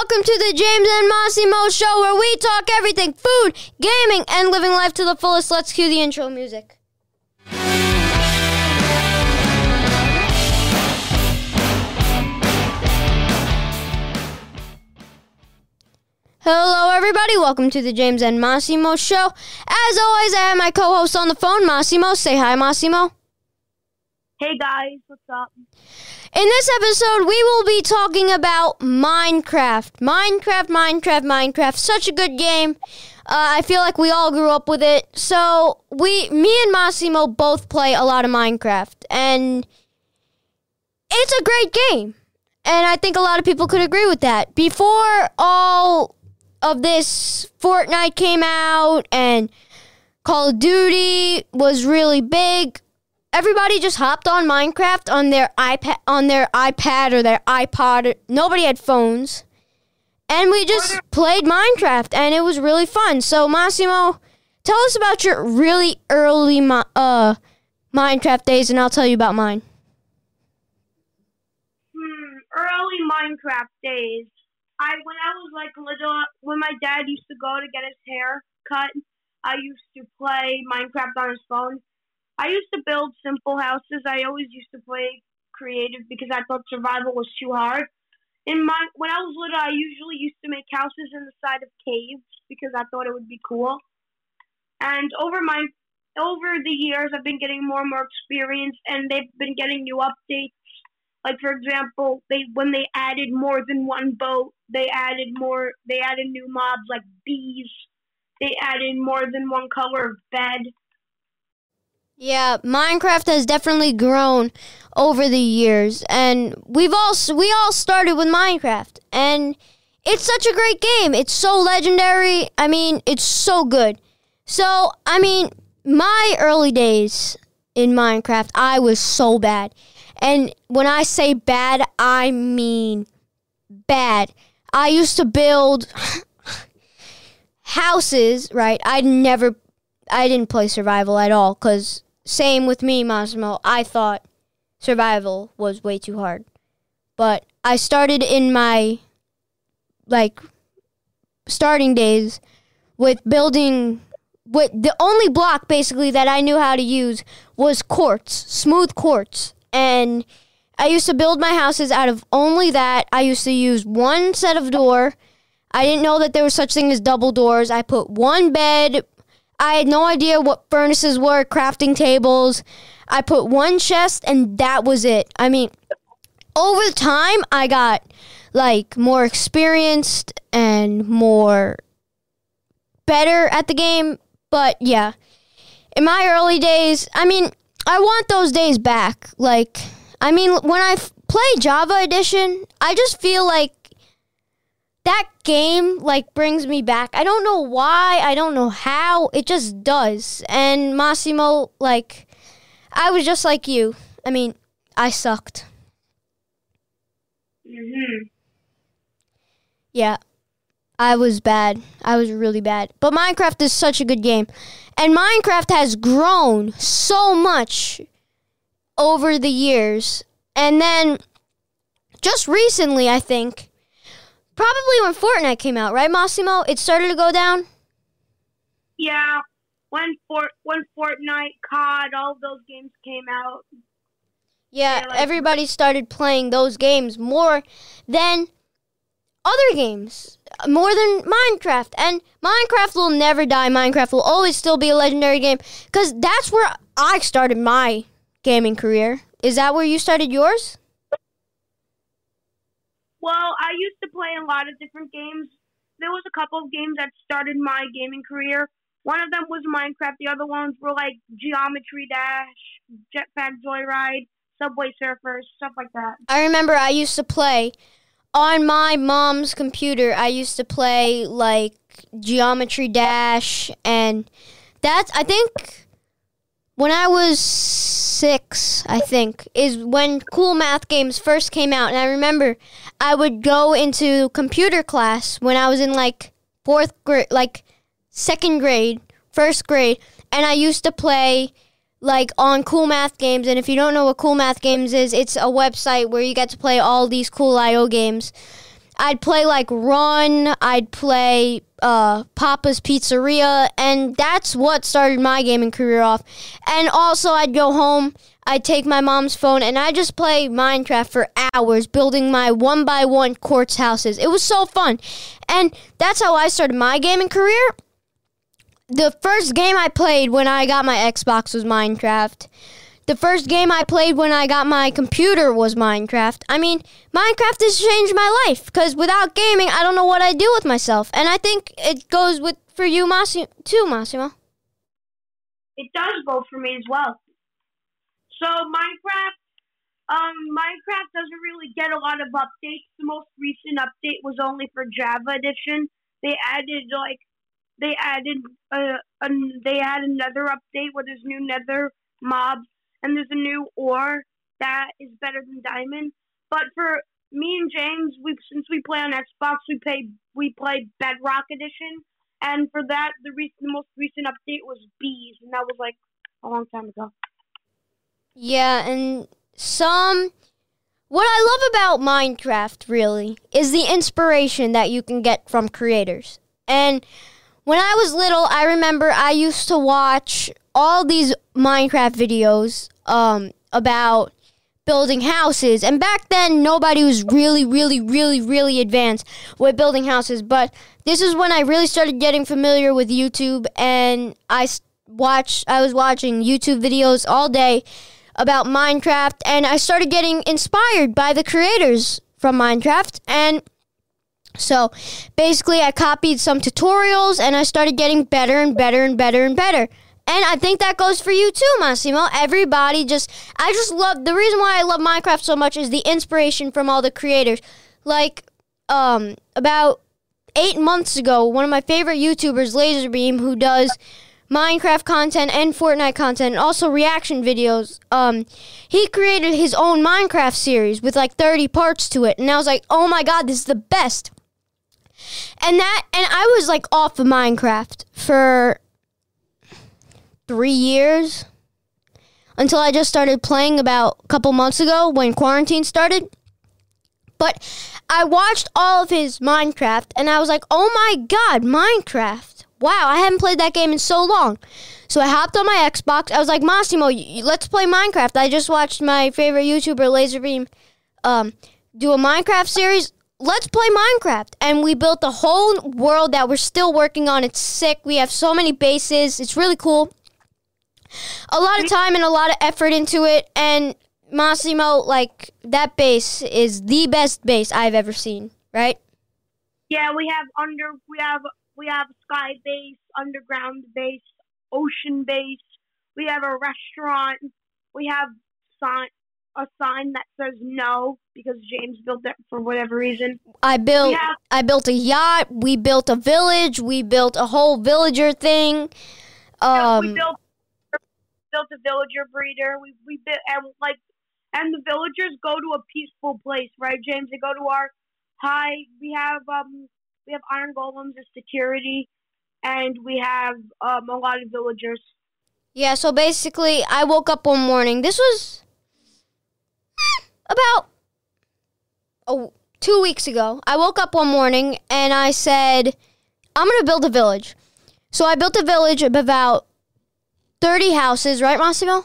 welcome to the James and Massimo show where we talk everything food, gaming, and living life to the fullest. Let's cue the intro music. Hello, everybody. Welcome to the James and Massimo show. As always, I have my co host on the phone, Massimo. Say hi, Massimo. Hey guys, what's up? In this episode, we will be talking about Minecraft. Minecraft, Minecraft, Minecraft. Such a good game. Uh, I feel like we all grew up with it. So we, me and Massimo, both play a lot of Minecraft, and it's a great game. And I think a lot of people could agree with that. Before all of this, Fortnite came out, and Call of Duty was really big everybody just hopped on Minecraft on their iPad on their iPad or their iPod. Nobody had phones. And we just played Minecraft and it was really fun. So Massimo, tell us about your really early uh Minecraft days and I'll tell you about mine. Hmm, early Minecraft days. I when I was like little when my dad used to go to get his hair cut, I used to play Minecraft on his phone I used to build simple houses. I always used to play creative because I thought survival was too hard. In my when I was little, I usually used to make houses in the side of caves because I thought it would be cool. And over my over the years, I've been getting more and more experience, and they've been getting new updates. Like for example, they when they added more than one boat, they added more. They added new mobs like bees. They added more than one color of bed. Yeah, Minecraft has definitely grown over the years, and we've all we all started with Minecraft, and it's such a great game. It's so legendary. I mean, it's so good. So, I mean, my early days in Minecraft, I was so bad. And when I say bad, I mean bad. I used to build houses, right? I never I didn't play survival at all cuz same with me, Massimo. I thought survival was way too hard. But I started in my like starting days with building with the only block basically that I knew how to use was quartz, smooth quartz. And I used to build my houses out of only that. I used to use one set of door. I didn't know that there was such thing as double doors. I put one bed, I had no idea what furnaces were, crafting tables. I put one chest and that was it. I mean, over time, I got like more experienced and more better at the game. But yeah, in my early days, I mean, I want those days back. Like, I mean, when I f- play Java Edition, I just feel like that game like brings me back. I don't know why, I don't know how, it just does. And Massimo, like, I was just like you. I mean, I sucked. Mhm. Yeah. I was bad. I was really bad. But Minecraft is such a good game. And Minecraft has grown so much over the years. And then just recently, I think, Probably when Fortnite came out, right, Massimo? It started to go down. Yeah, when Fort when Fortnite, COD, all those games came out. Yeah, like, everybody started playing those games more than other games, more than Minecraft. And Minecraft will never die. Minecraft will always still be a legendary game because that's where I started my gaming career. Is that where you started yours? I used to play a lot of different games. There was a couple of games that started my gaming career. One of them was Minecraft. The other ones were like Geometry Dash, Jetpack Joyride, Subway Surfers, stuff like that. I remember I used to play on my mom's computer. I used to play like Geometry Dash, and that's I think when I was six, I think, is when Cool Math Games first came out. And I remember I would go into computer class when I was in like fourth grade, like second grade, first grade. And I used to play like on Cool Math Games. And if you don't know what Cool Math Games is, it's a website where you get to play all these cool IO games. I'd play like Run, I'd play uh, Papa's Pizzeria, and that's what started my gaming career off. And also, I'd go home, I'd take my mom's phone, and I just play Minecraft for hours, building my one by one quartz houses. It was so fun, and that's how I started my gaming career. The first game I played when I got my Xbox was Minecraft. The first game I played when I got my computer was Minecraft. I mean, Minecraft has changed my life because without gaming, I don't know what I'd do with myself. And I think it goes with for you, Massimo, too, Massimo. It does go for me as well. So Minecraft, um, Minecraft doesn't really get a lot of updates. The most recent update was only for Java Edition. They added like they added uh, an, they had another update where there's new Nether mobs and there's a new ore that is better than diamond. But for me and James, we since we play on Xbox, we play we play Bedrock Edition, and for that, the, re- the most recent update was bees, and that was like a long time ago. Yeah, and some. What I love about Minecraft really is the inspiration that you can get from creators. And when I was little, I remember I used to watch all these Minecraft videos um, about building houses. And back then, nobody was really, really, really, really advanced with building houses. But this is when I really started getting familiar with YouTube, and I watched. I was watching YouTube videos all day about Minecraft, and I started getting inspired by the creators from Minecraft, and so basically, I copied some tutorials, and I started getting better and better and better and better. And I think that goes for you too, Massimo. Everybody just, I just love, the reason why I love Minecraft so much is the inspiration from all the creators. Like, um, about eight months ago, one of my favorite YouTubers, Lazarbeam, who does Minecraft content and Fortnite content, and also reaction videos. Um, he created his own Minecraft series with like 30 parts to it, and I was like, oh my god, this is the best. And that, and I was like off of Minecraft for three years until I just started playing about a couple months ago when quarantine started. But I watched all of his Minecraft and I was like, oh my god, Minecraft. Wow, I haven't played that game in so long. So I hopped on my Xbox. I was like, Massimo, let's play Minecraft. I just watched my favorite YouTuber, Lazarbeam, um, do a Minecraft series. Let's play Minecraft. And we built a whole world that we're still working on. It's sick. We have so many bases. It's really cool a lot of time and a lot of effort into it. And Massimo, like that base is the best base I've ever seen. Right? Yeah, we have under we have we have sky base, underground base, ocean base. We have a restaurant. We have sign a sign that says no because James built it for whatever reason. I built have, I built a yacht. We built a village. We built a whole villager thing. Um, we built built a villager breeder. We we built and like and the villagers go to a peaceful place, right, James? They go to our high. We have um we have iron golems as security, and we have um a lot of villagers. Yeah. So basically, I woke up one morning. This was about oh two weeks ago. I woke up one morning and I said, "I'm gonna build a village." So I built a village of about 30 houses, right, Massimo?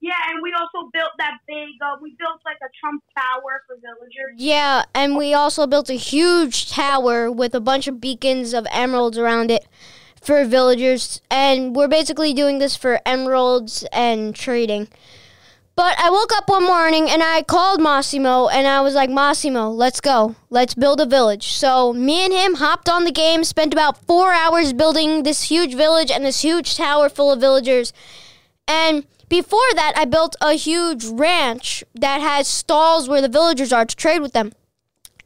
Yeah, and we also built that big, uh, we built like a Trump Tower for villagers. Yeah, and we also built a huge tower with a bunch of beacons of emeralds around it for villagers. And we're basically doing this for emeralds and trading. But I woke up one morning and I called Massimo and I was like, Massimo, let's go. Let's build a village. So me and him hopped on the game, spent about four hours building this huge village and this huge tower full of villagers. And before that, I built a huge ranch that has stalls where the villagers are to trade with them.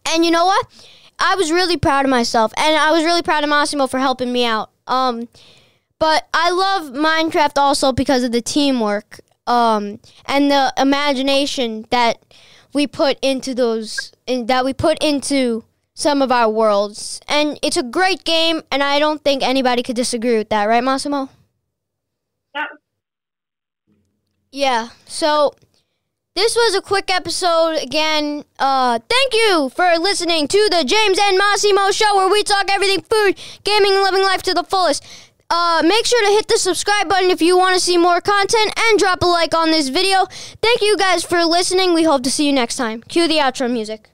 And you know what? I was really proud of myself and I was really proud of Massimo for helping me out. Um, but I love Minecraft also because of the teamwork um, and the imagination that we put into those in, that we put into some of our worlds. And it's a great game, and I don't think anybody could disagree with that, right, Massimo? Yeah. Yeah. So this was a quick episode again. Uh, thank you for listening to the James and Massimo show where we talk everything food, gaming, and living life to the fullest. Uh, make sure to hit the subscribe button if you want to see more content and drop a like on this video. Thank you guys for listening. We hope to see you next time. Cue the outro music.